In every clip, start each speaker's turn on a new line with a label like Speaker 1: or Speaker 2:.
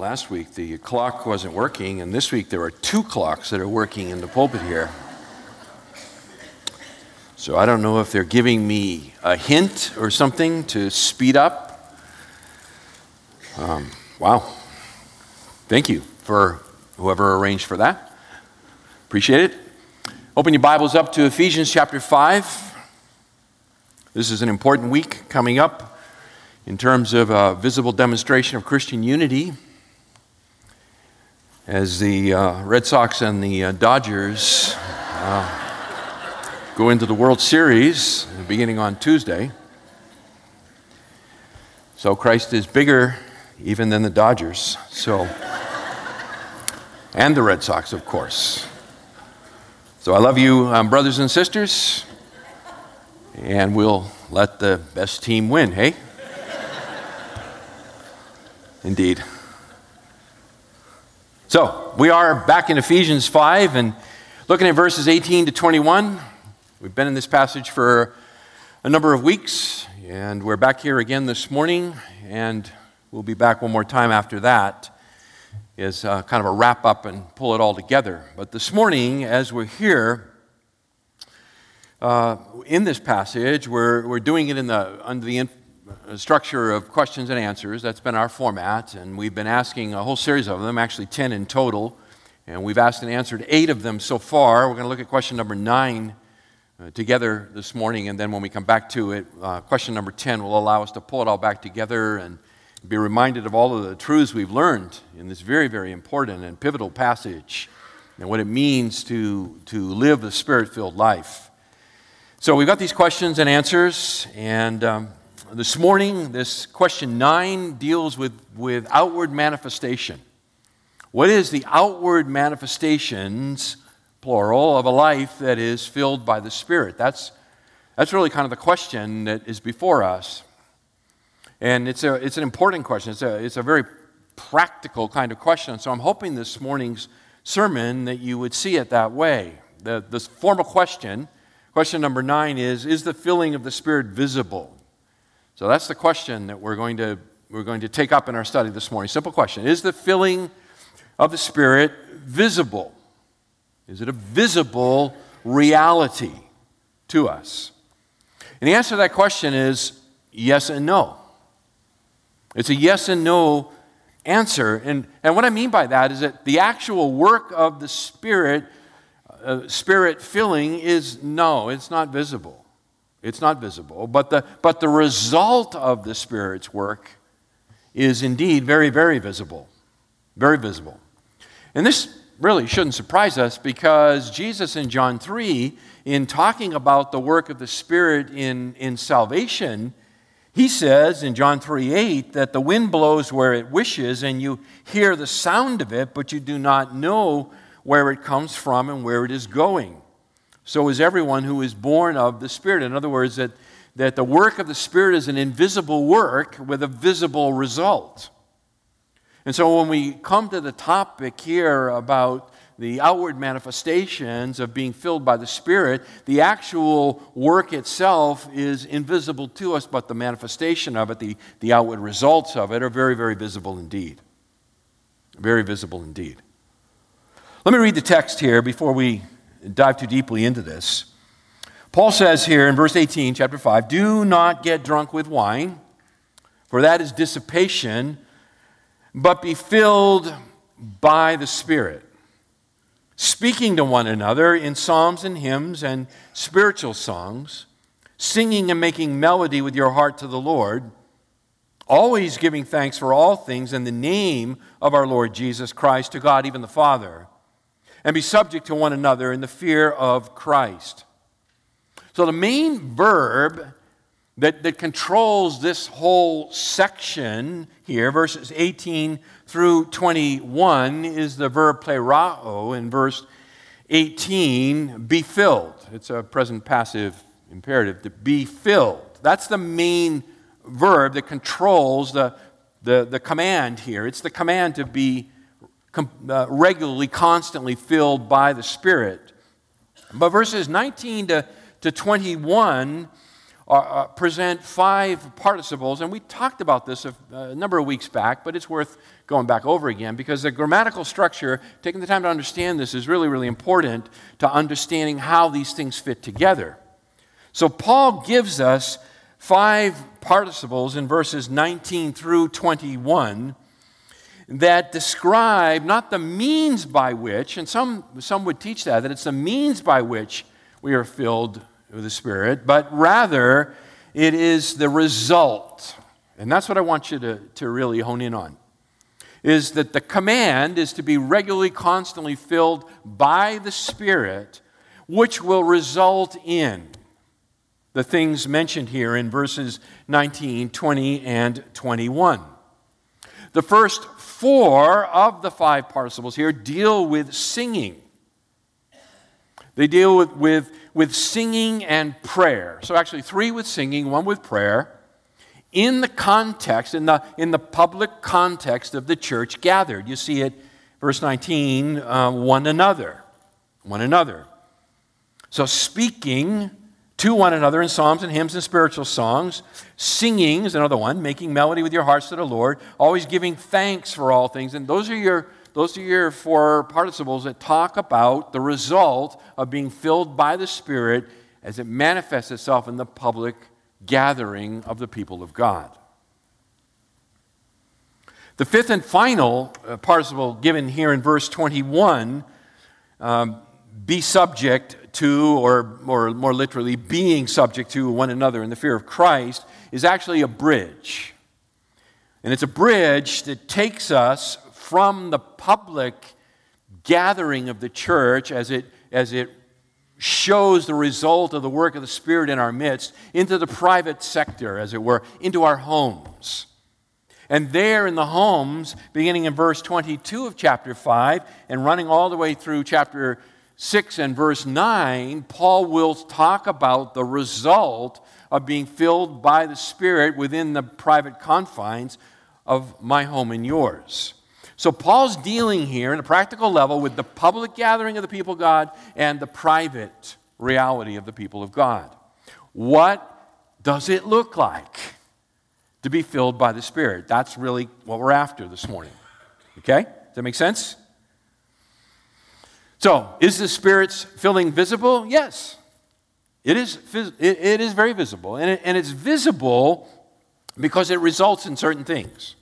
Speaker 1: last week the clock wasn't working, and this week there are two clocks that are working in the pulpit here. So I don't know if they're giving me a hint or something to speed up. Um, wow. Thank you for whoever arranged for that. Appreciate it. Open your Bibles up to Ephesians chapter 5. This is an important week coming up in terms of a visible demonstration of Christian unity as the uh, Red Sox and the uh, Dodgers uh, go into the World Series beginning on Tuesday. So Christ is bigger even than the Dodgers. So and the Red Sox, of course. So I love you, um, brothers and sisters, and we'll let the best team win, hey? Indeed. So, we are back in Ephesians 5 and looking at verses 18 to 21. We've been in this passage for a number of weeks, and we're back here again this morning, and we'll be back one more time after that is uh, kind of a wrap up and pull it all together. But this morning, as we're here uh, in this passage, we're, we're doing it in the, under the structure of questions and answers. That's been our format, and we've been asking a whole series of them, actually 10 in total. And we've asked and answered eight of them so far. We're going to look at question number nine uh, together this morning, and then when we come back to it, uh, question number 10 will allow us to pull it all back together and be reminded of all of the truths we've learned in this very, very important and pivotal passage and what it means to, to live a spirit filled life. So we've got these questions and answers, and um, this morning, this question nine deals with, with outward manifestation. What is the outward manifestations, plural, of a life that is filled by the Spirit? That's, that's really kind of the question that is before us. And it's, a, it's an important question. It's a, it's a very practical kind of question. So I'm hoping this morning's sermon that you would see it that way. The, the formal question, question number nine, is Is the filling of the Spirit visible? So that's the question that we're going to, we're going to take up in our study this morning. Simple question Is the filling of the Spirit visible? Is it a visible reality to us? And the answer to that question is yes and no. It's a yes and no answer. And, and what I mean by that is that the actual work of the Spirit, uh, Spirit filling, is no, it's not visible. It's not visible. But the, but the result of the Spirit's work is indeed very, very visible. Very visible. And this really shouldn't surprise us because Jesus in John 3, in talking about the work of the Spirit in, in salvation, he says in John 3 8 that the wind blows where it wishes, and you hear the sound of it, but you do not know where it comes from and where it is going. So is everyone who is born of the Spirit. In other words, that, that the work of the Spirit is an invisible work with a visible result. And so when we come to the topic here about the outward manifestations of being filled by the Spirit, the actual work itself is invisible to us, but the manifestation of it, the, the outward results of it, are very, very visible indeed. Very visible indeed. Let me read the text here before we dive too deeply into this. Paul says here in verse 18, chapter 5, Do not get drunk with wine, for that is dissipation, but be filled by the Spirit speaking to one another in psalms and hymns and spiritual songs, singing and making melody with your heart to the Lord, always giving thanks for all things in the name of our Lord Jesus Christ to God, even the Father, and be subject to one another in the fear of Christ. So, the main verb that, that controls this whole section here, verses 18 through 21, is the verb plerao in verse 18, be filled. It's a present passive imperative to be filled. That's the main verb that controls the, the, the command here. It's the command to be uh, regularly, constantly filled by the Spirit. But verses 19 to, to 21 uh, present five participles, and we talked about this a, a, number of weeks back, but it's worth going back over again because the grammatical structure, taking the time to understand this, is really, really important to understanding how these things fit together. So, Paul gives us five participles in verses 19 through 21 that describe not the means by which, and some, some would teach that, that it's the means by which we are filled with the Spirit, but rather it is the result. And that's what I want you to, to really hone in on. Is that the command is to be regularly, constantly filled by the Spirit, which will result in the things mentioned here in verses 19, 20, and 21. The first four of the five participles here deal with singing. They deal with, with, with singing and prayer. So, actually, three with singing, one with prayer, in the context, in the, in the public context of the church gathered. You see it, verse 19, uh, one another. One another. So, speaking to one another in psalms and hymns and spiritual songs. Singing is another one, making melody with your hearts to the Lord, always giving thanks for all things. And those are your those are your four participles that talk about the result of being filled by the Spirit as it manifests itself in the public gathering of the people of God. The fifth and final uh, participle given here in verse 21 um, be subject to, or more, more literally, being subject to one another in the fear of Christ, is actually a bridge. And it's a bridge that takes us from the public gathering of the church as it, as it shows the result of the work of the Spirit in our midst into the private sector, as it were, into our homes. And there in the homes, beginning in verse 22 of chapter 5 and running all the way through chapter 6 and verse 9, Paul will talk about the result of being filled by the Spirit within the private confines of my home and yours. So, Paul's dealing here in a practical level with the public gathering of the people of God and the private reality of the people of God. What does it look like to be filled by the Spirit? That's really what we're after this morning. Okay? Does that make sense? So, is the Spirit's filling visible? Yes. It is, it is very visible. And, and it's visible because it results in certain things.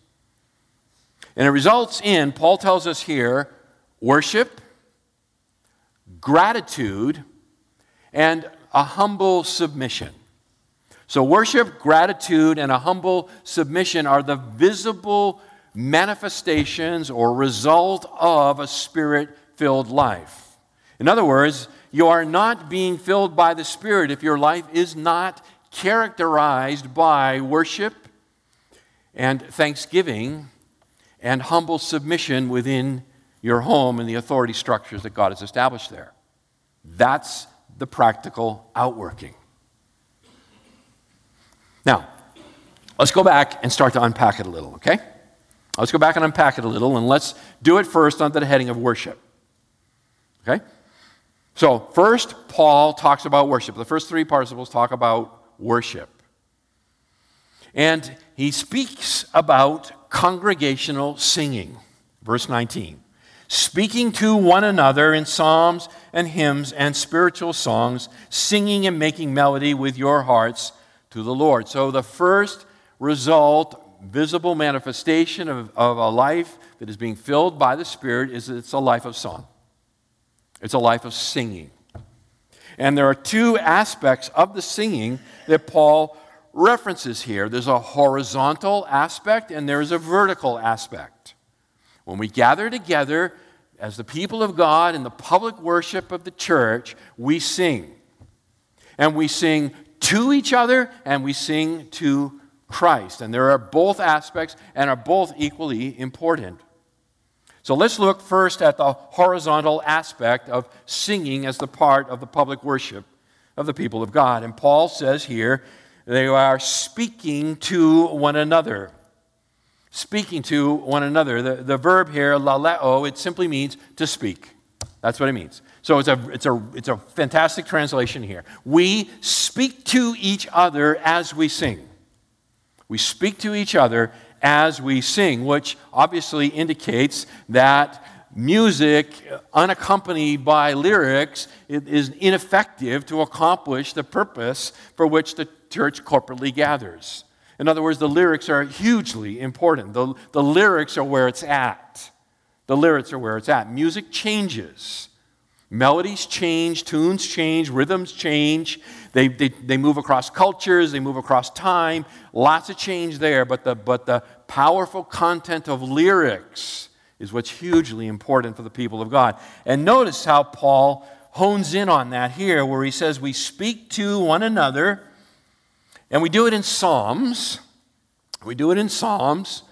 Speaker 1: And it results in, Paul tells us here, worship, gratitude, and a humble submission. So, worship, gratitude, and a humble submission are the visible manifestations or result of a spirit filled life. In other words, you are not being filled by the Spirit if your life is not characterized by worship and thanksgiving and humble submission within your home and the authority structures that God has established there. That's the practical outworking. Now, let's go back and start to unpack it a little, okay? Let's go back and unpack it a little, and let's do it first under the heading of worship. Okay? So, first, Paul talks about worship. The first three participles talk about worship. And he speaks about congregational singing. Verse 19. Speaking to one another in psalms and hymns and spiritual songs, singing and making melody with your hearts to the Lord. So, the first result, visible manifestation of, of a life that is being filled by the Spirit is it's a life of song. It's a life of singing. And there are two aspects of the singing that Paul references here there's a horizontal aspect and there's a vertical aspect. When we gather together as the people of God in the public worship of the church, we sing. And we sing to each other and we sing to Christ. And there are both aspects and are both equally important. So let's look first at the horizontal aspect of singing as the part of the public worship of the people of God. And Paul says here, they are speaking to one another. Speaking to one another. The, the verb here, laleo, it simply means to speak. That's what it means. So it's a, it's, a, it's a fantastic translation here. We speak to each other as we sing. We speak to each other as we sing, which obviously indicates that music unaccompanied by lyrics is ineffective to accomplish the purpose for which the church corporately gathers. In other words, the lyrics are hugely important. The, the lyrics are where it's at. The lyrics are where it's at. Music changes. Melodies change, tunes change, rhythms change. They, they, they move across cultures, they move across time. Lots of change there, but the, but the powerful content of lyrics is what's hugely important for the people of God. And notice how Paul hones in on that here, where he says, We speak to one another, and we do it in Psalms. We do it in Psalms.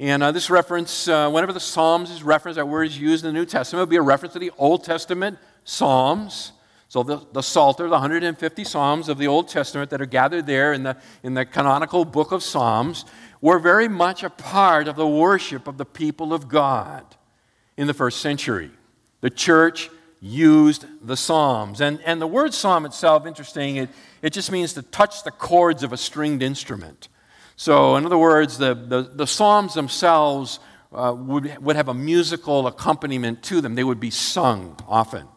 Speaker 1: And uh, this reference, uh, whenever the Psalms is referenced, that word is used in the New Testament, it would be a reference to the Old Testament Psalms. So the, the Psalter, the 150 Psalms of the Old Testament that are gathered there in the, in the canonical book of Psalms, were very much a part of the worship of the people of God in the first century. The church used the Psalms. And, and the word psalm itself, interesting, it, it just means to touch the chords of a stringed instrument. So, in other words, the, the, the Psalms themselves uh, would, would have a musical accompaniment to them. They would be sung often.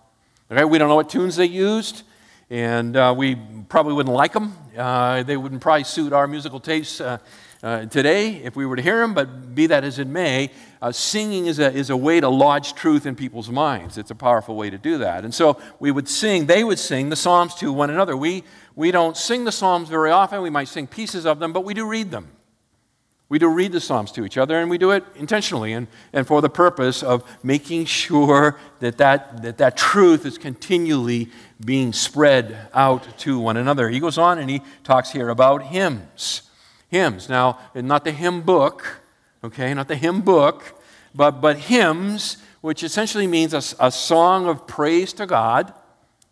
Speaker 1: Okay, we don't know what tunes they used, and uh, we probably wouldn't like them. Uh, they wouldn't probably suit our musical tastes uh, today if we were to hear them, but be that as it may, uh, singing is a, is a way to lodge truth in people's minds. It's a powerful way to do that. And so we would sing, they would sing the Psalms to one another. We, we don't sing the Psalms very often. We might sing pieces of them, but we do read them. We do read the Psalms to each other, and we do it intentionally and, and for the purpose of making sure that that, that that truth is continually being spread out to one another. He goes on and he talks here about hymns. Hymns. Now, not the hymn book, okay, not the hymn book, but, but hymns, which essentially means a, a song of praise to God.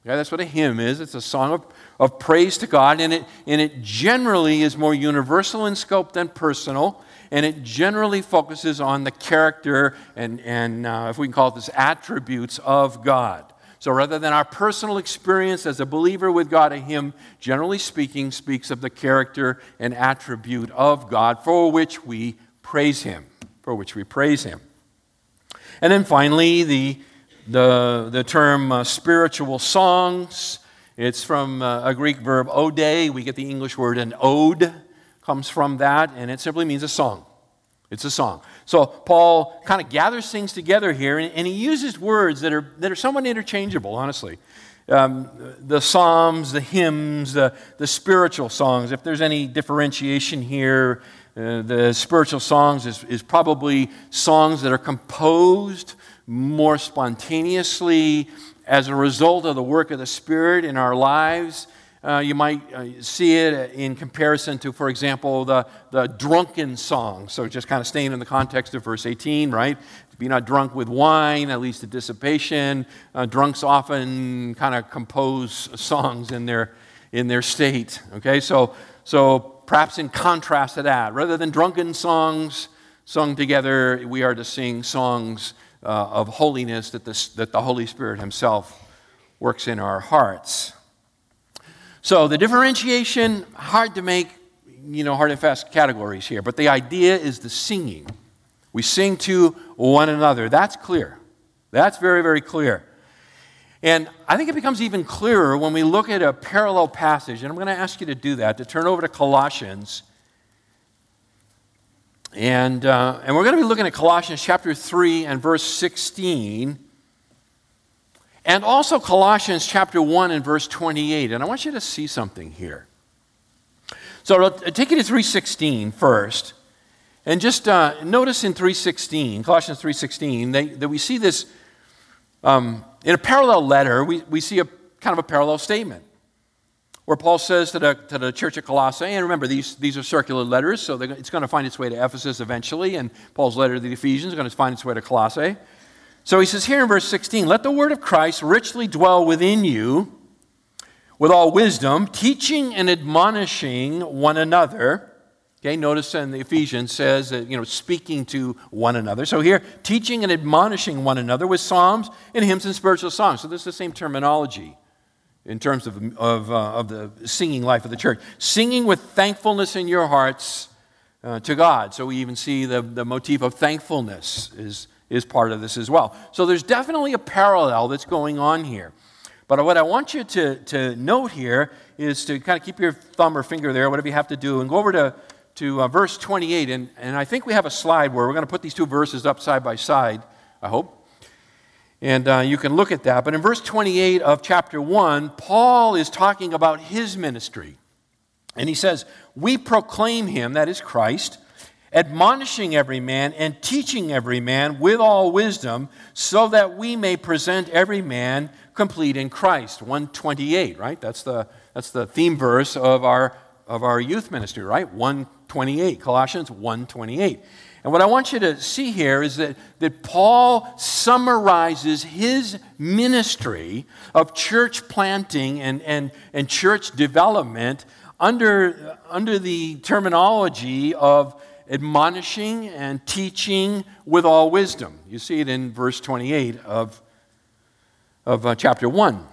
Speaker 1: Yeah, that's what a hymn is. It's a song of of praise to God, and it, and it generally is more universal in scope than personal, and it generally focuses on the character and, and uh, if we can call it this, attributes of God. So rather than our personal experience as a believer with God, a hymn, generally speaking, speaks of the character and attribute of God for which we praise Him. For which we praise Him. And then finally, the, the, the term uh, spiritual songs it's from uh, a Greek verb, ode. We get the English word an ode, comes from that, and it simply means a song. It's a song. So Paul kind of gathers things together here, and, and, he uses words that are, that are somewhat interchangeable, honestly. Um, the psalms, the hymns, the, the spiritual songs. If there's any differentiation here, uh, the spiritual songs is, is probably songs that are composed more spontaneously as a result of the work of the Spirit in our lives. Uh, you might uh, see it in comparison to, for example, the, the drunken song. So, just kind of staying in the context of verse 18, right? Be not drunk with wine, that leads to dissipation. Uh, drunks often kind of compose songs in their, in their state, okay? So, so, perhaps in contrast to that, rather than drunken songs sung together, we are to sing songs uh, of holiness that, this, that the Holy Spirit Himself works in our hearts. So the differentiation, hard to make, you know, hard and fast categories here, but the idea is the singing. We sing to one another. That's clear. That's very, very clear. And I think it becomes even clearer when we look at a parallel passage, and I'm going to ask you to do that, to turn over to Colossians and, uh, and we're going to be looking at Colossians chapter 3 and verse 16, and also Colossians chapter 1 and verse 28. And I want you to see something here. So take you to 316 first. And just uh, notice in 316, Colossians 3.16, that we see this, um, in a parallel letter, we, we see a kind of a parallel statement where Paul says to the, to the church at Colossae, and remember, these, these are circular letters, so it's going to find its way to Ephesus eventually, and Paul's letter to the Ephesians is going to find its way to Colossae. So he says here in verse 16, let the word of Christ richly dwell within you with all wisdom, teaching and admonishing one another. Okay, notice in the Ephesians says that, you know, speaking to one another. So here, teaching and admonishing one another with psalms and hymns and spiritual songs. So this is the same terminology in terms of, of, uh, of the singing life of the church. Singing with thankfulness in your hearts uh, to God. So we even see the, the motif of thankfulness is, is part of this as well. So there's definitely a parallel that's going on here. But what I want you to, to note here is to kind of keep your thumb or finger there, whatever you have to do, and go over to to uh, verse 28, and, and I think we have a slide where we're going to put these two verses up side by side, I hope. And uh, you can look at that. But in verse 28 of chapter 1, Paul is talking about his ministry. And he says, We proclaim him, that is Christ, admonishing every man and teaching every man with all wisdom, so that we may present every man complete in Christ. 128, right? That's the, that's the theme verse of our, of our youth ministry, right? 128, Colossians 128. And what I want you to see here is that, that Paul summarizes his ministry of church planting and, and, and church development under, under the terminology of admonishing and teaching with all wisdom. You see it in verse 28 of, of uh, chapter 1.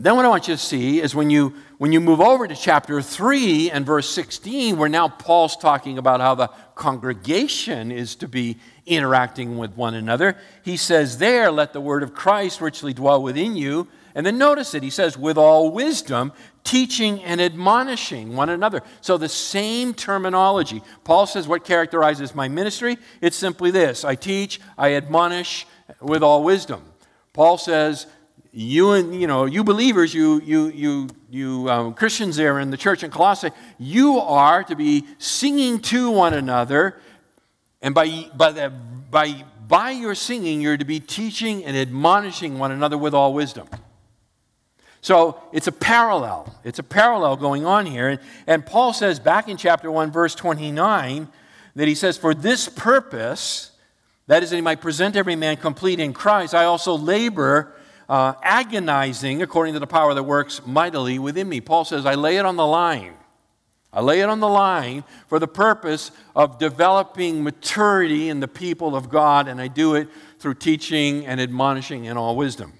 Speaker 1: Then, what I want you to see is when you, when you move over to chapter 3 and verse 16, where now Paul's talking about how the congregation is to be interacting with one another, he says, There, let the word of Christ richly dwell within you. And then notice it, he says, with all wisdom, teaching and admonishing one another. So the same terminology. Paul says, What characterizes my ministry? It's simply this I teach, I admonish with all wisdom. Paul says, you and you know you believers you you you you um, christians there in the church in colossae you are to be singing to one another and by by the, by by your singing you're to be teaching and admonishing one another with all wisdom so it's a parallel it's a parallel going on here and, and paul says back in chapter 1 verse 29 that he says for this purpose that is that he might present every man complete in christ i also labor uh, agonizing according to the power that works mightily within me. Paul says, I lay it on the line. I lay it on the line for the purpose of developing maturity in the people of God, and I do it through teaching and admonishing in all wisdom.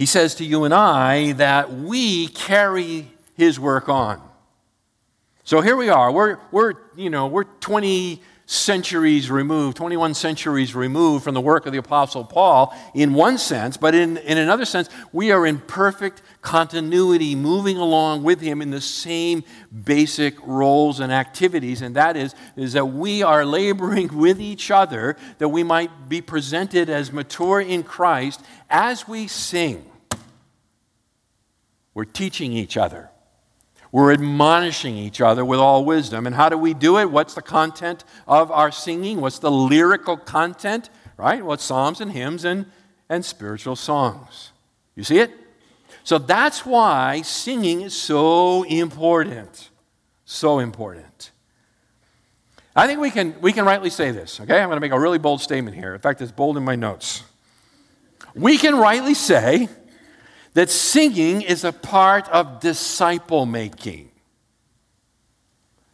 Speaker 1: He says to you and I that we carry his work on. So here we are. We're, we're you know, we're 20 centuries removed, 21 centuries removed from the work of the Apostle Paul in one sense, but in, in another sense, we are in perfect continuity, moving along with him in the same basic roles and activities, and that is, is that we are laboring with each other that we might be presented as mature in Christ as we sing. We're teaching each other. We're admonishing each other with all wisdom. And how do we do it? What's the content of our singing? What's the lyrical content? Right? What psalms and hymns and, and spiritual songs. You see it? So that's why singing is so important. So important. I think we can, we can rightly say this, okay? I'm going to make a really bold statement here. In fact, it's bold in my notes. We can rightly say that singing is a part of disciple making.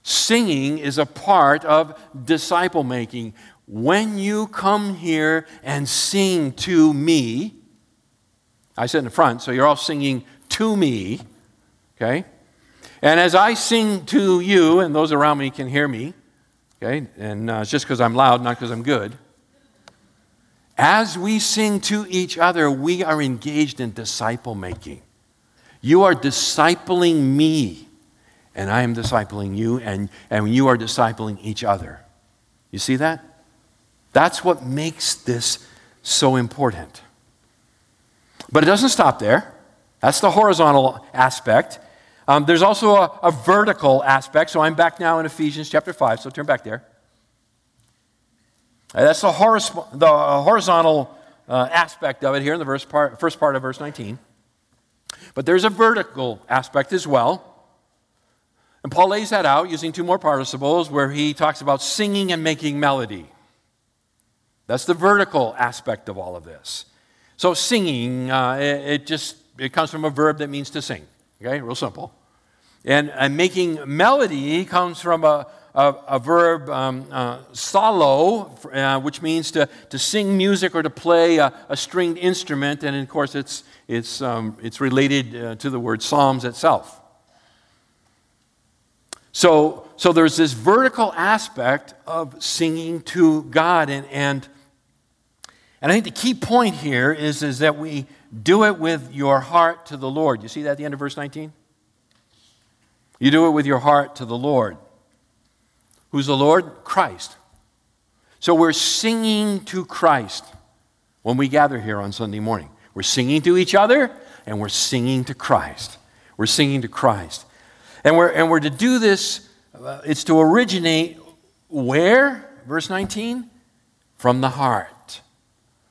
Speaker 1: Singing is a part of disciple making. When you come here and sing to me, I sit in the front, so you're all singing to me, okay? And as I sing to you, and those around me can hear me, okay? And uh, it's just because I'm loud, not because I'm good. As we sing to each other, we are engaged in disciple making. You are discipling me, and I am discipling you, and, and you are discipling each other. You see that? That's what makes this so important. But it doesn't stop there. That's the horizontal aspect. Um, there's also a, a vertical aspect. So I'm back now in Ephesians chapter 5, so turn back there. That's the, the horizontal uh, aspect of it here in the verse part, first part of verse 19. But there's a vertical aspect as well. And Paul lays that out using two more participles where he talks about singing and making melody. That's the vertical aspect of all of this. So singing, uh, it, it, just it comes from a verb that means to sing. Okay, real simple. And, and making melody comes from a, a, a verb, um, uh, psallo, uh, which means to, to sing music or to play a, a stringed instrument. And of course, it's, it's, um, it's related uh, to the word psalms itself. So, so there's this vertical aspect of singing to God. And, and, and I think the key point here is, is that we do it with your heart to the Lord. You see that at the end of verse 19? You do it with your heart to the Lord. Who's the Lord? Christ. So we're singing to Christ when we gather here on Sunday morning. We're singing to each other and we're singing to Christ. We're singing to Christ. And we're, and we're to do this, uh, it's to originate where? Verse 19? From the heart.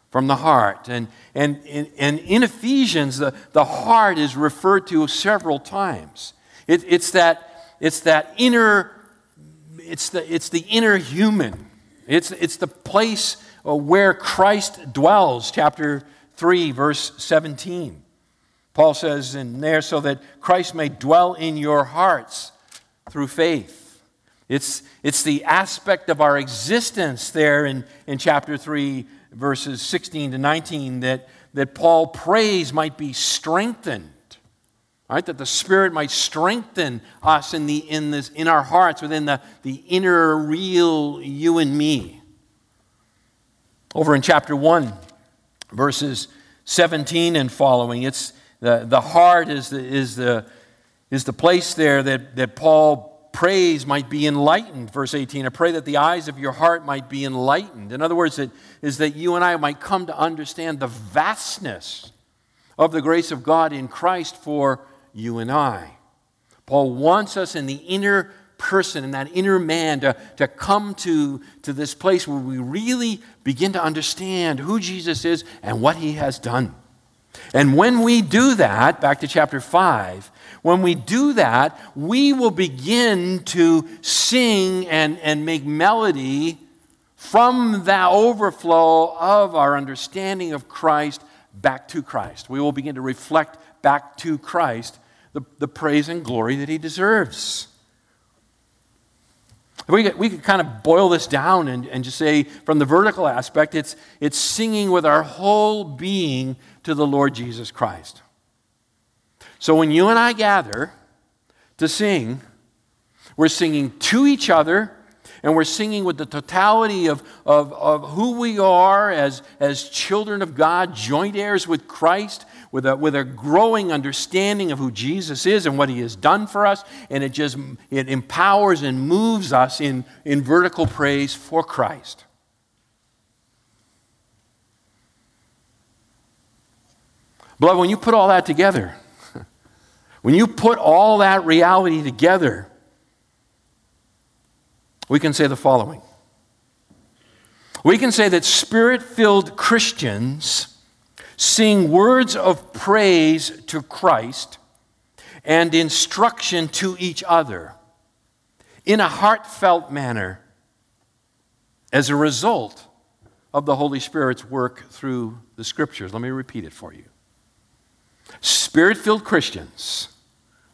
Speaker 1: From the heart. And, and, and in Ephesians, the, the heart is referred to several times. It, it's, that, it's that inner, it's the, it's the inner human. It's, it's the place uh, where Christ dwells, chapter 3, verse 17. Paul says in there, so that Christ may dwell in your hearts through faith. It's, it's the aspect of our existence there in, in chapter 3, verses 16 to 19, that, that Paul prays might be strengthened Right? That the Spirit might strengthen us in, the, in, this, in our hearts, within the, the inner, real you and me. Over in chapter 1, verses 17 and following, it's the, the heart is the, is, the, is the place there that, that Paul prays might be enlightened. Verse 18, I pray that the eyes of your heart might be enlightened. In other words, it is that you and I might come to understand the vastness of the grace of God in Christ for you and I. Paul wants us in the inner person, in that inner man, to, to come to, to this place where we really begin to understand who Jesus is and what he has done. And when we do that, back to chapter 5, when we do that, we will begin to sing and, and make melody from that overflow of our understanding of Christ back to Christ. We will begin to reflect back to Christ the, the praise and glory that he deserves. We could, we could kind of boil this down and, and just say, from the vertical aspect, it's, it's singing with our whole being to the Lord Jesus Christ. So when you and I gather to sing, we're singing to each other and we're singing with the totality of, of, of who we are as, as children of God, joint heirs with Christ, with a, with a growing understanding of who Jesus is and what he has done for us, and it just it empowers and moves us in, in vertical praise for Christ. Beloved, when you put all that together, when you put all that reality together, we can say the following. We can say that spirit filled Christians sing words of praise to Christ and instruction to each other in a heartfelt manner as a result of the Holy Spirit's work through the Scriptures. Let me repeat it for you. Spirit filled Christians,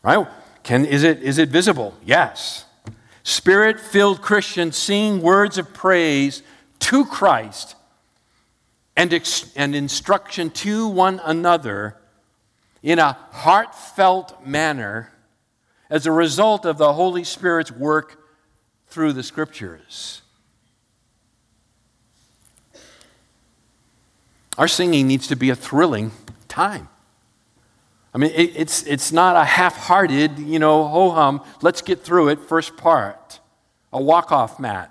Speaker 1: right? Can, is, it, is it visible? Yes. Spirit filled Christians sing words of praise to Christ and, ex- and instruction to one another in a heartfelt manner as a result of the Holy Spirit's work through the Scriptures. Our singing needs to be a thrilling time. I mean, it, it's, it's not a half hearted, you know, ho hum, let's get through it, first part, a walk off mat.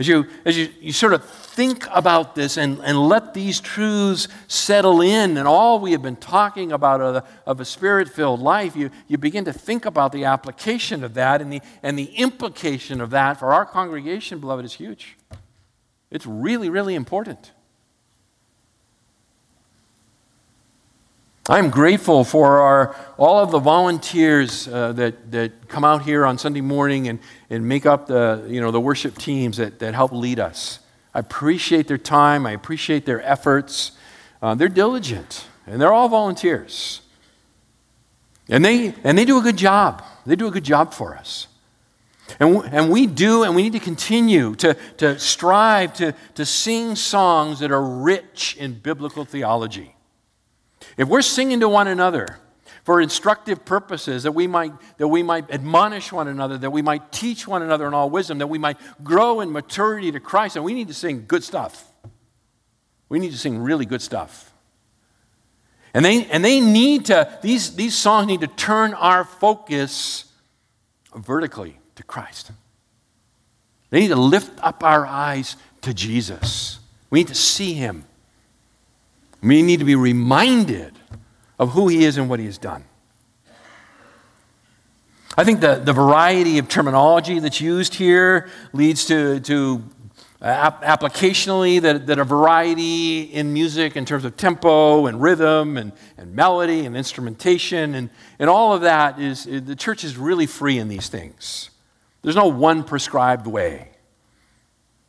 Speaker 1: As you, as you, you sort of think about this and, and let these truths settle in and all we have been talking about of, of a spirit filled life, you, you begin to think about the application of that and the, and the implication of that for our congregation, beloved, is huge. It's really, really important. I'm grateful for our, all of the volunteers uh, that, that come out here on Sunday morning and, and make up the, you know, the worship teams that, that help lead us. I appreciate their time, I appreciate their efforts. Uh, they're diligent, and they're all volunteers. And they, and they do a good job. They do a good job for us. And, and we do, and we need to continue to, to strive to, to sing songs that are rich in biblical theology. If we're singing to one another for instructive purposes, that we, might, that we might admonish one another, that we might teach one another in all wisdom, that we might grow in maturity to Christ, and we need to sing good stuff. We need to sing really good stuff. And they, and they need to, these, these songs need to turn our focus vertically to Christ. They need to lift up our eyes to Jesus. We need to see him. We need to be reminded of who he is and what he has done. I think the, the variety of terminology that's used here leads to, to uh, applicationally that, that a variety in music in terms of tempo and rhythm and, and melody and instrumentation and, and all of that is the church is really free in these things. There's no one prescribed way.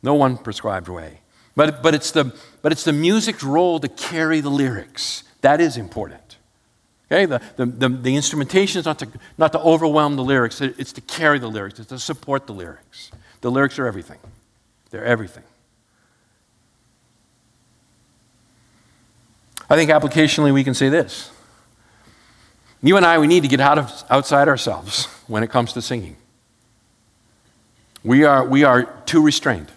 Speaker 1: No one prescribed way but, but, it's the, but it's the music's role to carry the lyrics. That is important. Okay? The, the, the, the instrumentation is not to, not to overwhelm the lyrics. It's to carry the lyrics. It's to support the lyrics. The lyrics are everything. They're everything. I think applicationally we can say this. You and I, we need to get out of outside ourselves when it comes to singing. We are, we are too restrained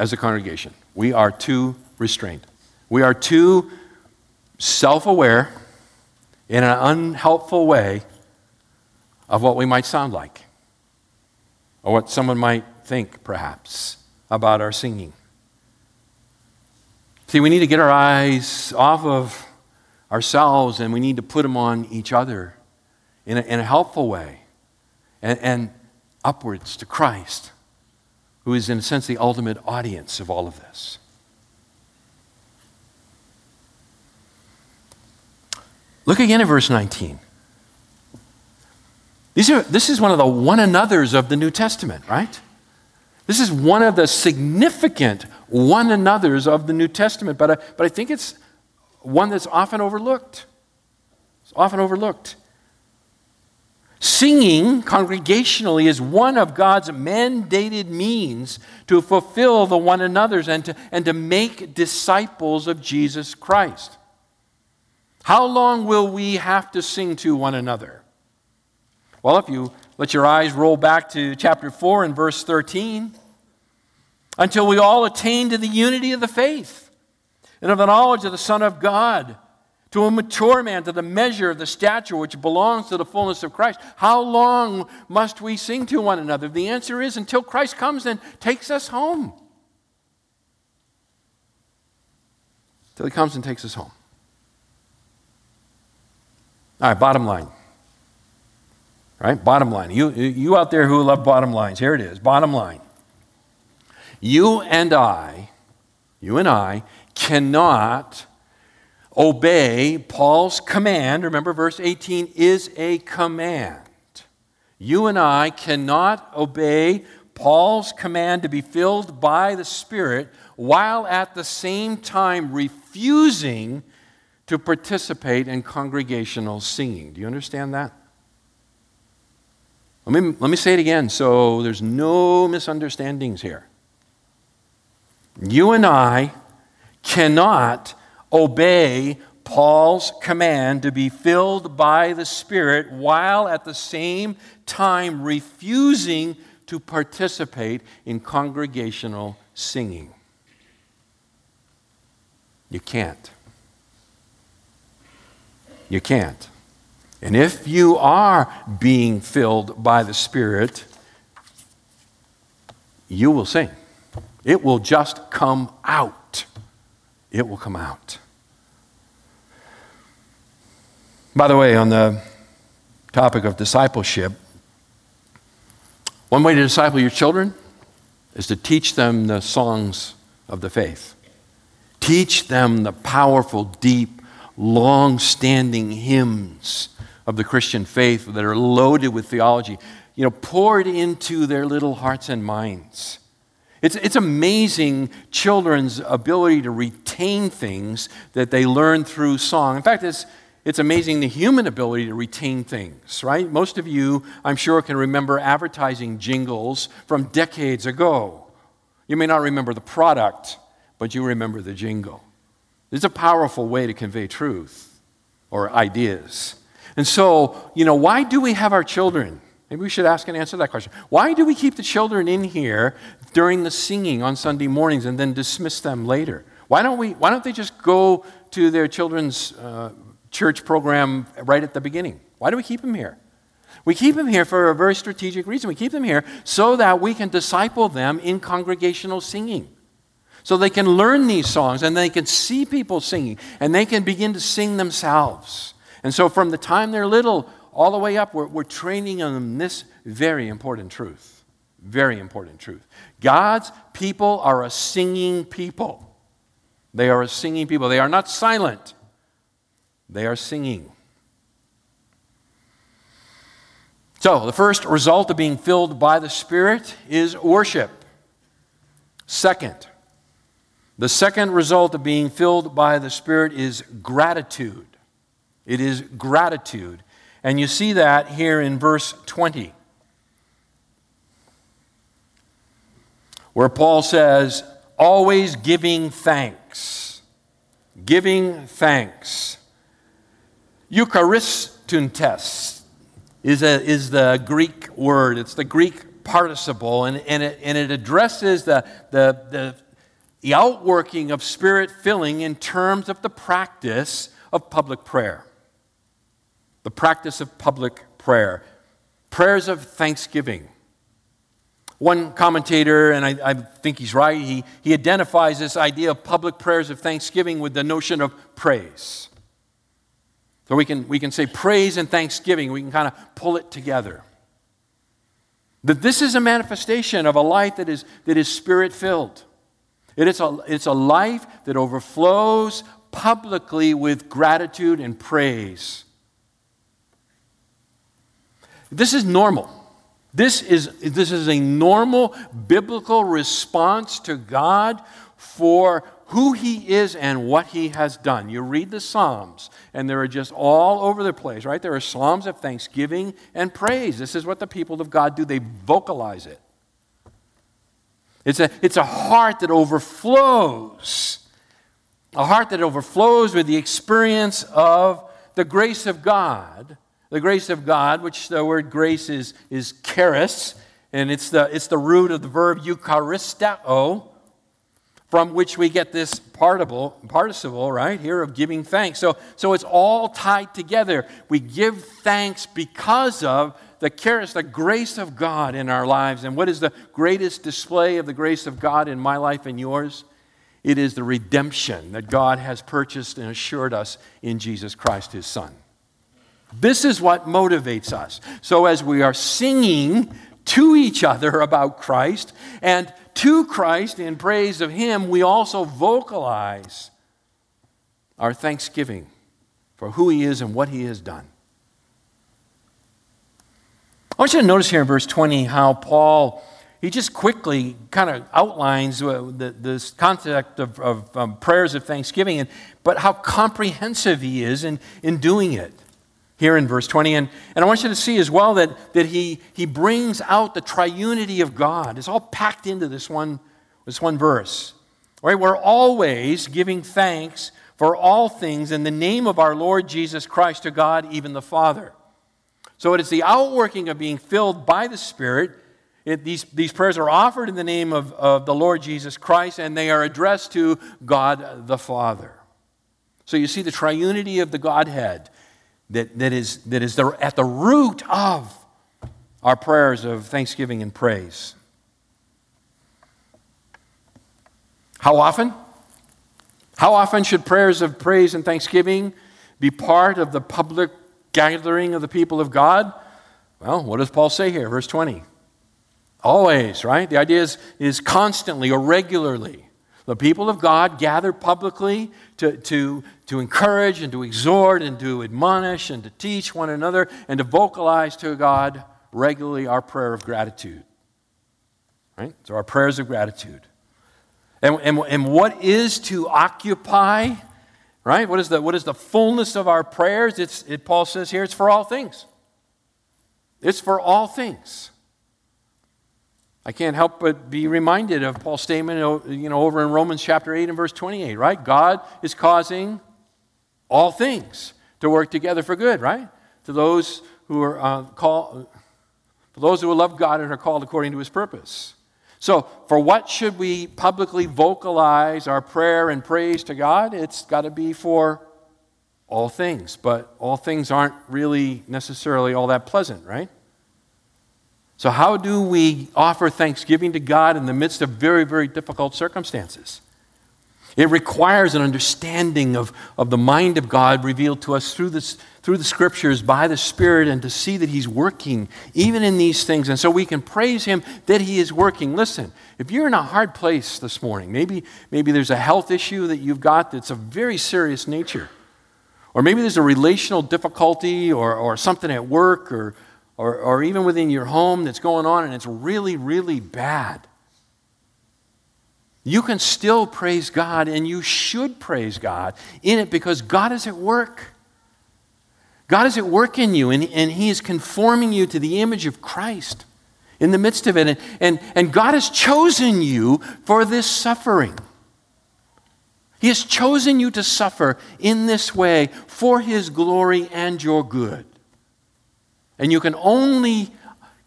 Speaker 1: as a congregation. We are too restrained. We are too self aware in an unhelpful way of what we might sound like or what someone might think, perhaps, about our singing. See, we need to get our eyes off of ourselves and we need to put them on each other in a, in a helpful way and, and upwards to Christ, who is, in a sense, the ultimate audience of all of this. Look again at verse 19. These are, this is one of the one another's of the New Testament, right? This is one of the significant one another's of the New Testament, but I, but I think it's one that's often overlooked. It's often overlooked. Singing congregationally is one of God's mandated means to fulfill the one another's and to, and to make disciples of Jesus Christ. How long will we have to sing to one another? Well, if you let your eyes roll back to chapter 4 and verse 13, until we all attain to the unity of the faith and of the knowledge of the Son of God, to a mature man, to the measure of the stature which belongs to the fullness of Christ. How long must we sing to one another? The answer is until Christ comes and takes us home. Till he comes and takes us home. All right, bottom line. Right? Bottom line. You, you out there who love bottom lines, here it is. Bottom line. You and I, you and I, cannot obey Paul's command. Remember, verse 18 is a command. You and I cannot obey Paul's command to be filled by the Spirit while at the same time refusing to participate in congregational singing. Do you understand that? Let me, let me say it again so there's no misunderstandings here. You and I cannot obey Paul's command to be filled by the Spirit while at the same time refusing to participate in congregational singing. You can't. You can't. And if you are being filled by the Spirit, you will sing. It will just come out. It will come out. By the way, on the topic of discipleship, one way to disciple your children is to teach them the songs of the faith. Teach them the powerful, deep, long standing hymns of the Christian faith that are loaded with theology, you know, poured into their little hearts and minds. It's, it's amazing children's ability to retain things that they learn through song. In fact, it's, it's amazing the human ability to retain things, right? Most of you, I'm sure, can remember advertising jingles from decades ago. You may not remember the product, but you remember the jingle. It's a powerful way to convey truth or ideas. And so, you know, why do we have our children? Maybe we should ask and answer that question. Why do we keep the children in here during the singing on Sunday mornings and then dismiss them later? Why don't, we, why don't they just go to their children's uh, church program right at the beginning? Why do we keep them here? We keep them here for a very strategic reason. We keep them here so that we can disciple them in congregational singing. So they can learn these songs and they can see people singing and they can begin to sing themselves. And so from the time they're little all the way up, we're, we're training them this very important truth. Very important truth. God's people are a singing people. They are a singing people. They are not silent, they are singing. So, the first result of being filled by the Spirit is worship. Second, the second result of being filled by the Spirit is gratitude. It is gratitude. And you see that here in verse 20, where Paul says, always giving thanks. Giving thanks. Eucharistountes is, a, is the Greek word, it's the Greek participle, and, and, it, and it addresses the, the, the, the outworking of spirit filling in terms of the practice of public prayer. The practice of public prayer. Prayers of thanksgiving. One commentator, and I, I, think he's right, he, he identifies this idea of public prayers of thanksgiving with the notion of praise. So we can, we can say praise and thanksgiving, we can kind of pull it together. That this is a manifestation of a life that is, that is spirit filled. It is a, it's a life that overflows publicly with gratitude and praise. This is normal. This is, this is a normal biblical response to God for who He is and what He has done. You read the Psalms, and they're just all over the place, right? There are Psalms of thanksgiving and praise. This is what the people of God do, they vocalize it. It's a, it's a heart that overflows, a heart that overflows with the experience of the grace of God the grace of God, which the word grace is, is charis, and it's the, it's the root of the verb eucharisteo, from which we get this participle, participle, right, here of giving thanks. So, so it's all tied together. We give thanks because of the charis, the grace of God in our lives. And what is the greatest display of the grace of God in my life and yours? It is the redemption that God has purchased and assured us in Jesus Christ, his Son. This is what motivates us. So, as we are singing to each other about Christ and to Christ in praise of Him, we also vocalize our thanksgiving for who He is and what He has done. I want you to notice here in verse 20 how Paul, he just quickly kind of outlines the, this concept of, of um, prayers of thanksgiving, and, but how comprehensive he is in, in doing it here in verse 20. And, and I want you to see as well that, that he, he brings out the triunity of God. It's all packed into this one, this one verse. Right? We're always giving thanks for all things in the name of our Lord Jesus Christ to God, even the Father. So it is the outworking of being filled by the Spirit. It, these, these prayers are offered in the name of, of the Lord Jesus Christ, and they are addressed to God the Father. So you see the triunity of the Godhead that, that is, that is the, at the root of our prayers of thanksgiving and praise. How often? How often should prayers of praise and thanksgiving be part of the public gathering of the people of God? Well, what does Paul say here? Verse 20. Always, right? The idea is, is constantly or regularly. The people of God gather publicly to, to, to encourage and to exhort and to admonish and to teach one another and to vocalize to God regularly our prayer of gratitude. Right? So, our prayers of gratitude. And, and, and what is to occupy, right? What is the, what is the fullness of our prayers? It's, it, Paul says here, it's for all things. It's for all things. I can't help but be reminded of Paul's statement, you know, over in Romans chapter 8 and verse 28, right? God is causing all things to work together for good, right? To those who are uh, called, for those who love God and are called according to his purpose. So, for what should we publicly vocalize our prayer and praise to God? It's got to be for all things, but all things aren't really necessarily all that pleasant, right? So, how do we offer thanksgiving to God in the midst of very, very difficult circumstances? It requires an understanding of, of the mind of God revealed to us through, this, through the scriptures by the Spirit and to see that He's working even in these things. And so we can praise Him that He is working. Listen, if you're in a hard place this morning, maybe, maybe there's a health issue that you've got that's of very serious nature, or maybe there's a relational difficulty or, or something at work or or, or even within your home that's going on and it's really, really bad, you can still praise God and you should praise God in it because God is at work. God is at work in you and, and He is conforming you to the image of Christ in the midst of it. And, and, and God has chosen you for this suffering. He has chosen you to suffer in this way for His glory and your good. And you can only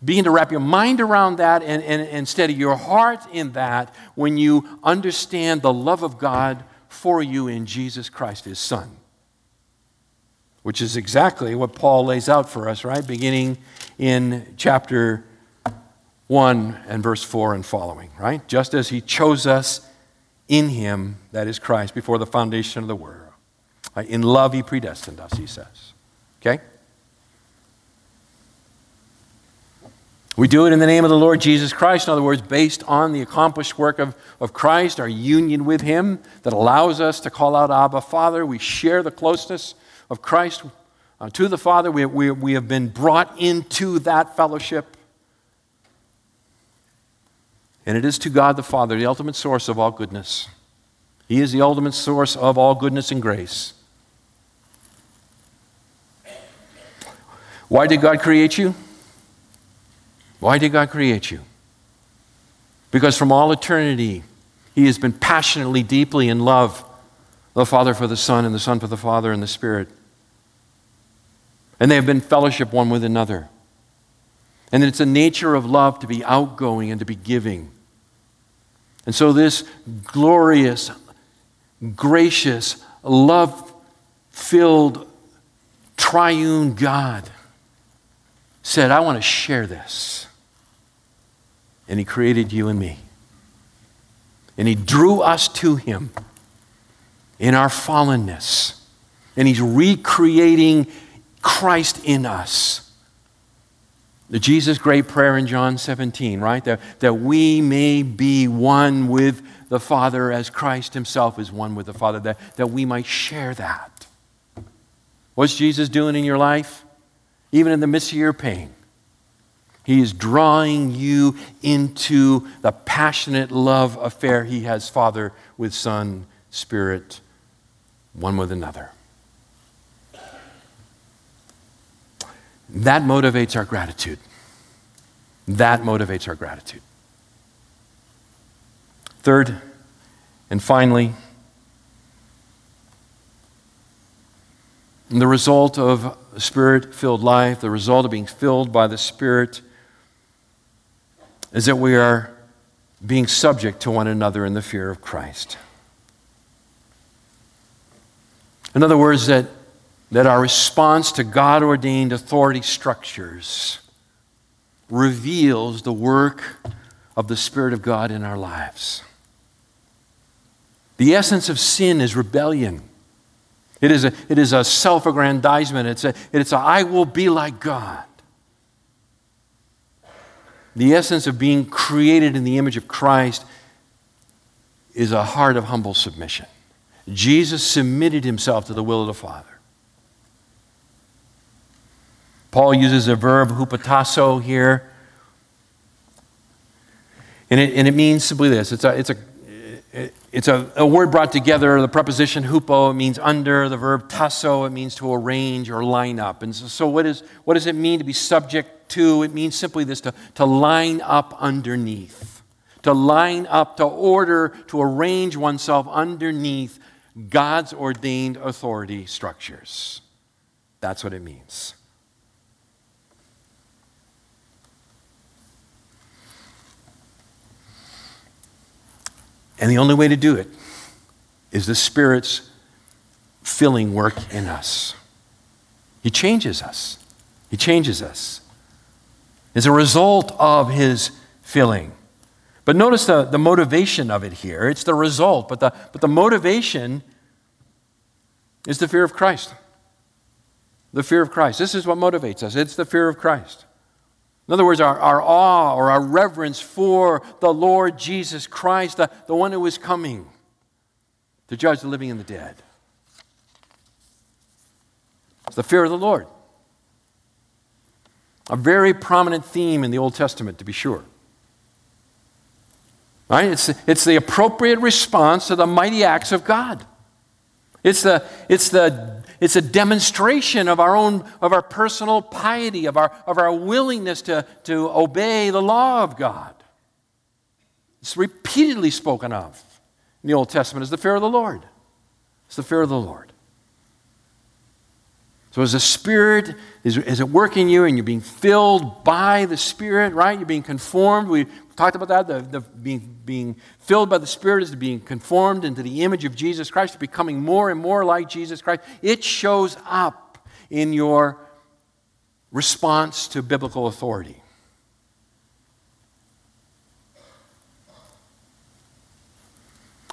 Speaker 1: begin to wrap your mind around that and, and, and steady your heart in that when you understand the love of God for you in Jesus Christ, his Son. Which is exactly what Paul lays out for us, right? Beginning in chapter 1 and verse 4 and following, right? Just as he chose us in him, that is Christ, before the foundation of the world. In love, he predestined us, he says. Okay? We do it in the name of the Lord Jesus Christ, in other words, based on the accomplished work of, of Christ, our union with Him that allows us to call out Abba, Father. We share the closeness of Christ uh, to the Father. We, we, we have been brought into that fellowship. And it is to God the Father, the ultimate source of all goodness. He is the ultimate source of all goodness and grace. Why did God create you? Why did God create you? Because from all eternity, He has been passionately, deeply in love, the Father for the Son, and the Son for the Father, and the Spirit. And they have been fellowship one with another. And it's a nature of love to be outgoing and to be giving. And so, this glorious, gracious, love filled, triune God said, I want to share this and He created you and me. And He drew us to Him in our fallenness. And He's recreating Christ in us. The Jesus' great prayer in John 17, right? That, that we may be one with the Father as Christ Himself is one with the Father, that, that we might share that. What's Jesus doing in your life? Even in the midst of your pain. He is drawing you into the passionate love affair he has, Father with Son, Spirit, one with another. That motivates our gratitude. That motivates our gratitude. Third, and finally, the result of spirit filled life, the result of being filled by the Spirit, is that we are being subject to one another in the fear of Christ. In other words, that, that our response to God ordained authority structures reveals the work of the Spirit of God in our lives. The essence of sin is rebellion. It is a, it is a self aggrandizement. It's a, it's a I will be like God. The essence of being created in the image of Christ is a heart of humble submission. Jesus submitted himself to the will of the Father. Paul uses a verb, hupotasso, here. And it, and it means simply this it's a, it's a, it's a, a, word brought together. The preposition hupo means under. The verb tasso it means to arrange or line up. And so, so what, is, what does it mean to be subject to? It means simply this to, to line up underneath, to line up, to order, to arrange oneself underneath God's ordained authority structures. That's what it means. And the only way to do it is the Spirit's filling work in us. He changes us. He changes us. As a result of His filling. But notice the, the motivation of it here. It's the result, but the, but the motivation is the fear of Christ. The fear of Christ. This is what motivates us. It's the fear of Christ. In other words, our, our awe or our reverence for the Lord Jesus Christ, the, the one who is coming to judge the living and the dead. It's the fear of the Lord. A very prominent theme in the Old Testament, to be sure. Right? It's, it's the appropriate response to the mighty acts of God. It's the, it's the it's a demonstration of our own, of our personal piety, of our, of our willingness to, to obey the law of God. It's repeatedly spoken of in the Old Testament as the fear of the Lord. It's the fear of the Lord. So, as the Spirit is, is at work in you and you're being filled by the Spirit, right? You're being conformed. We talked about that. The, the being, being filled by the Spirit is being conformed into the image of Jesus Christ, becoming more and more like Jesus Christ. It shows up in your response to biblical authority.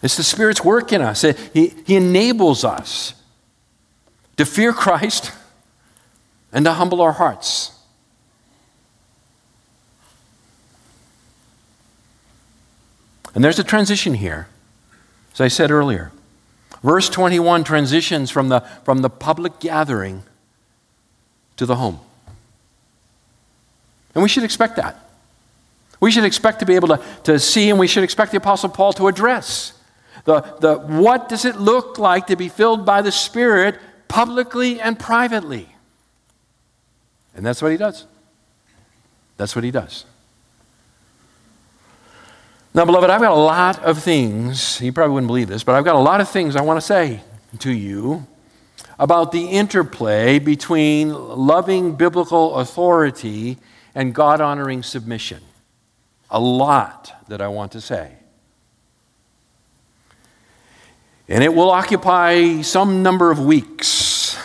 Speaker 1: It's the Spirit's work in us. He, he enables us to fear Christ and to humble our hearts. And there's a transition here, as I said earlier. Verse 21 transitions from the, from the public gathering to the home. And we should expect that. We should expect to be able to, to see, and we should expect the Apostle Paul to address the, the what does it look like to be filled by the Spirit publicly and privately. And that's what he does. That's what he does. Now, beloved, I've got a lot of things, you probably wouldn't believe this, but I've got a lot of things I want to say to you about the interplay between loving biblical authority and God honoring submission. A lot that I want to say. And it will occupy some number of weeks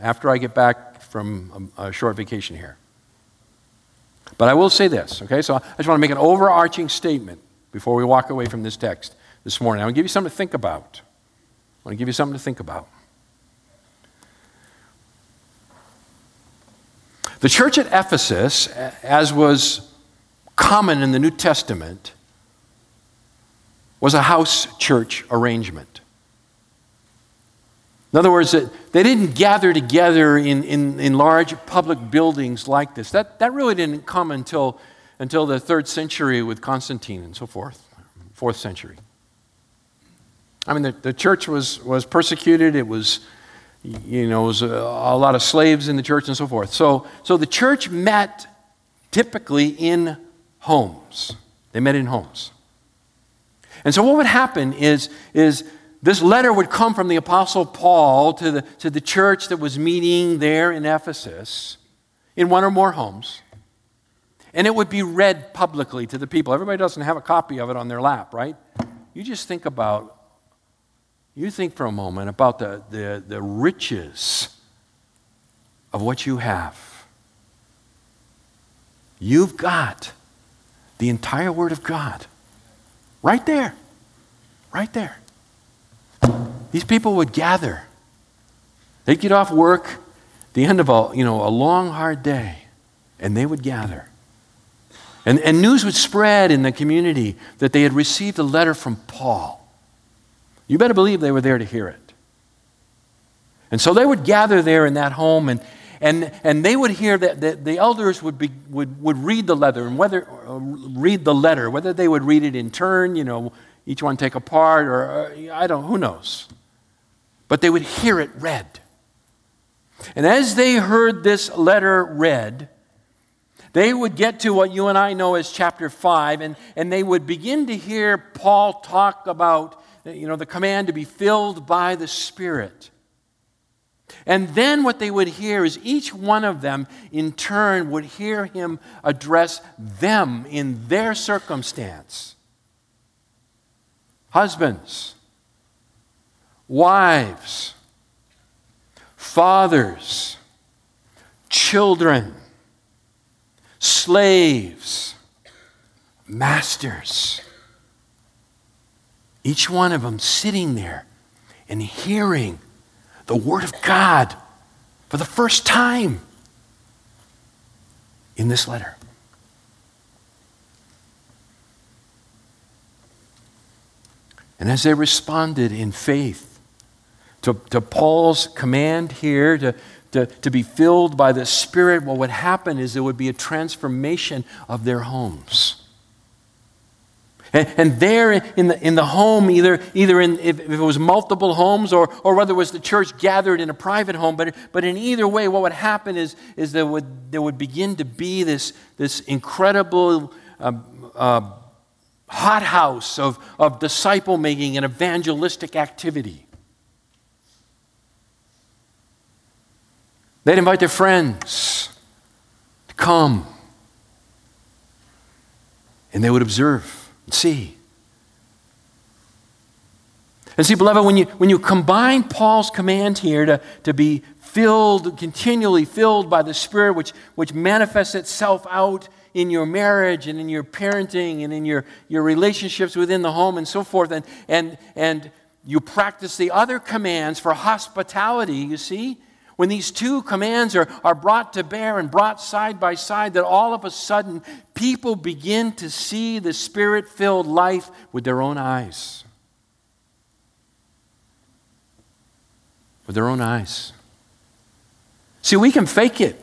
Speaker 1: after I get back from a, a short vacation here. But I will say this, okay? So I just want to make an overarching statement before we walk away from this text this morning. I want to give you something to think about. I want to give you something to think about. The church at Ephesus, as was common in the New Testament, was a house church arrangement. In other words, they didn't gather together in, in, in large public buildings like this. That, that really didn't come until, until the third century with Constantine and so forth, fourth century. I mean, the, the church was, was persecuted. It was, you know, was a, a lot of slaves in the church and so forth. So, so the church met typically in homes. They met in homes. And so what would happen is, is this letter would come from the Apostle Paul to the, to the church that was meeting there in Ephesus in one or more homes. And it would be read publicly to the people. Everybody doesn't have a copy of it on their lap, right? You just think about, you think for a moment about the, the, the riches of what you have. You've got the entire Word of God. Right there. Right there. These people would gather. They'd get off work the end of a, you know, a long, hard day, and they would gather. And, and news would spread in the community that they had received a letter from Paul. You better believe they were there to hear it. And so they would gather there in that home, and, and, and they would hear that the, the elders would, be, would, would read the letter, and whether, uh, read the letter, whether they would read it in turn, you know, each one take apart, or, or I don't, who knows? But they would hear it read. And as they heard this letter read, they would get to what you and I know as chapter 5, and, and they would begin to hear Paul talk about you know, the command to be filled by the Spirit. And then what they would hear is each one of them, in turn, would hear him address them in their circumstance. Husbands, wives, fathers, children, slaves, masters. Each one of them sitting there and hearing the Word of God for the first time in this letter. And as they responded in faith to, to Paul's command here to, to, to be filled by the Spirit, what would happen is there would be a transformation of their homes. And, and there in the, in the home, either, either in, if, if, it was multiple homes or, or whether it was the church gathered in a private home, but, but in either way, what would happen is, is there, would, there would begin to be this, this incredible uh, uh, hothouse of, of disciple making and evangelistic activity. They'd invite their friends to come, and they would observe see. And see, beloved, when you, when you combine Paul's command here to, to be filled, continually filled by the Spirit, which, which manifests itself out in your marriage and in your parenting and in your, your relationships within the home and so forth, and, and, and you practice the other commands for hospitality, you see, when these two commands are, are brought to bear and brought side by side, that all of a sudden people begin to see the spirit filled life with their own eyes. With their own eyes. See, we can fake it.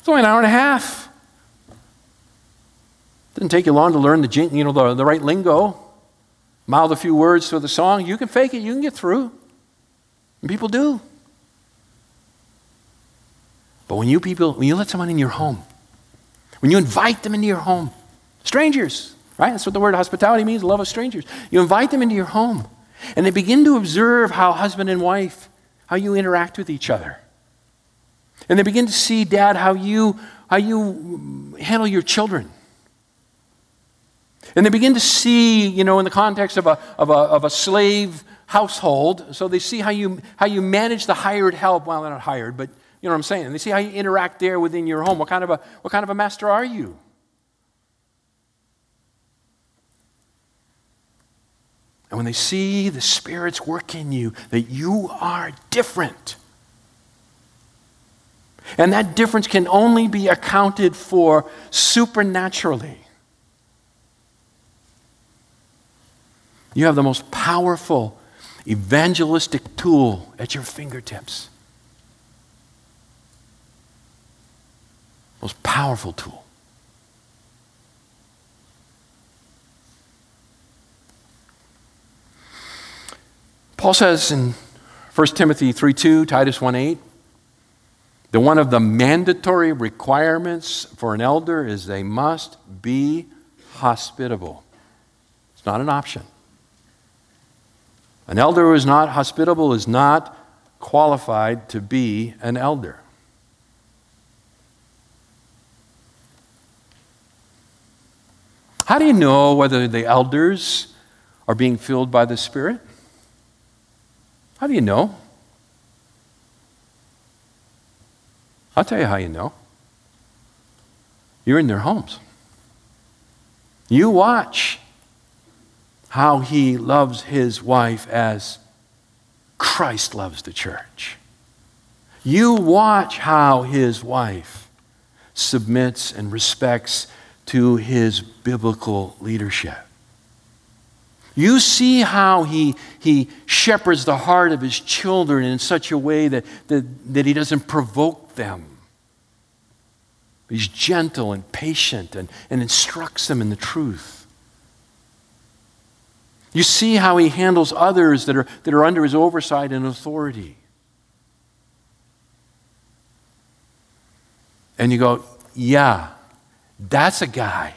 Speaker 1: It's only an hour and a half. It didn't take you long to learn the, you know, the, the right lingo, mouth a few words to the song. You can fake it, you can get through. And people do. But when you people, when you let someone in your home, when you invite them into your home, strangers, right? That's what the word hospitality means, love of strangers. You invite them into your home, and they begin to observe how husband and wife, how you interact with each other. And they begin to see, Dad, how you, how you handle your children. And they begin to see, you know, in the context of a, of a, of a slave household, so they see how you, how you manage the hired help. Well, they're not hired, but you know what I'm saying? They see how you interact there within your home. What kind of a, what kind of a master are you? And when they see the Spirit's work in you, that you are different. And that difference can only be accounted for supernaturally. You have the most powerful evangelistic tool at your fingertips. Most powerful tool. Paul says in 1 Timothy 3 2, Titus 1 8, that one of the mandatory requirements for an elder is they must be hospitable. It's not an option. An elder who is not hospitable is not qualified to be an elder. How do you know whether the elders are being filled by the Spirit? How do you know? I'll tell you how you know. You're in their homes. You watch how he loves his wife as Christ loves the church. You watch how his wife submits and respects to his biblical leadership. You see how he, he shepherds the heart of his children in such a way that, that, that he doesn't provoke them. He's gentle and patient and, and instructs them in the truth. You see how he handles others that are, that are under his oversight and authority. And you go, yeah, that's a guy.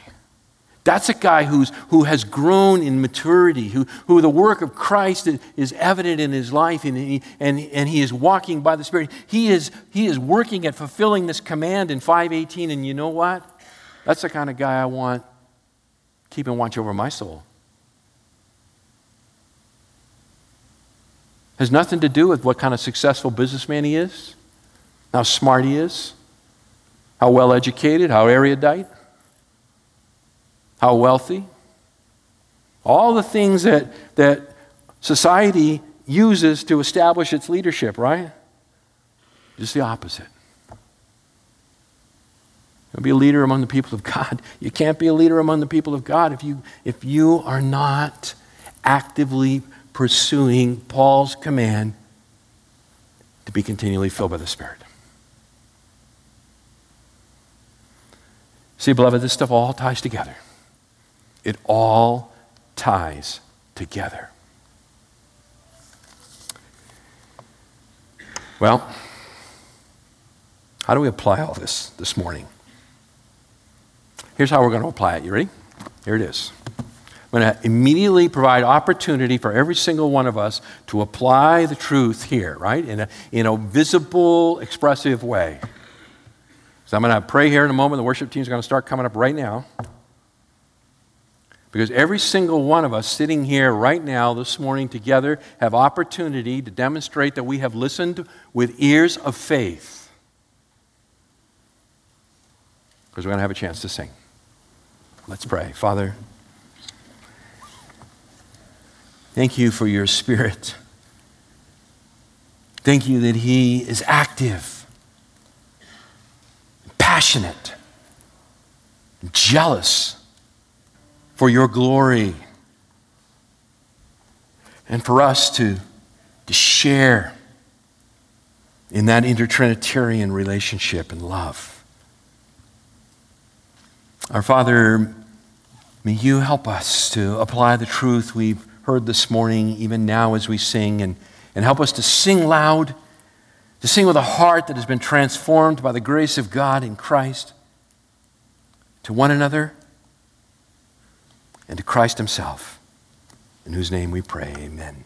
Speaker 1: That's a guy who's, who has grown in maturity, who, who the work of Christ is, evident in his life, and he, and, and he is walking by the Spirit. He is, he is working at fulfilling this command in 518, and you know what? That's the kind of guy I want keeping watch over my soul. Has nothing to do with what kind of successful businessman he is, how smart he is, how well educated, how erudite, how wealthy. All the things that, that society uses to establish its leadership, right? Just the opposite. You'll be a leader among the people of God. You can't be a leader among the people of God if you, if you are not actively pursuing Paul's command to be continually filled by the Spirit. See, beloved, this stuff all ties together. It all ties together. Well, how do we apply all this this morning? Here's how we're going to apply it. You ready? Here it is. I'm going to immediately provide opportunity for every single one of us to apply the truth here, right? In a, in a visible, expressive way. So I'm going to pray here in a moment. The worship team is going to start coming up right now. Because every single one of us sitting here right now this morning together have opportunity to demonstrate that we have listened with ears of faith. Because we're going to have a chance to sing. Let's pray. Father, thank you for your spirit. Thank you that he is active passionate, jealous for your glory, and for us to, to share in that intertrinitarian relationship and love. Our Father, may you help us to apply the truth we've heard this morning, even now as we sing, and, and help us to sing loud to sing with a heart that has been transformed by the grace of God in Christ to one another and to Christ Himself, in whose name we pray. Amen.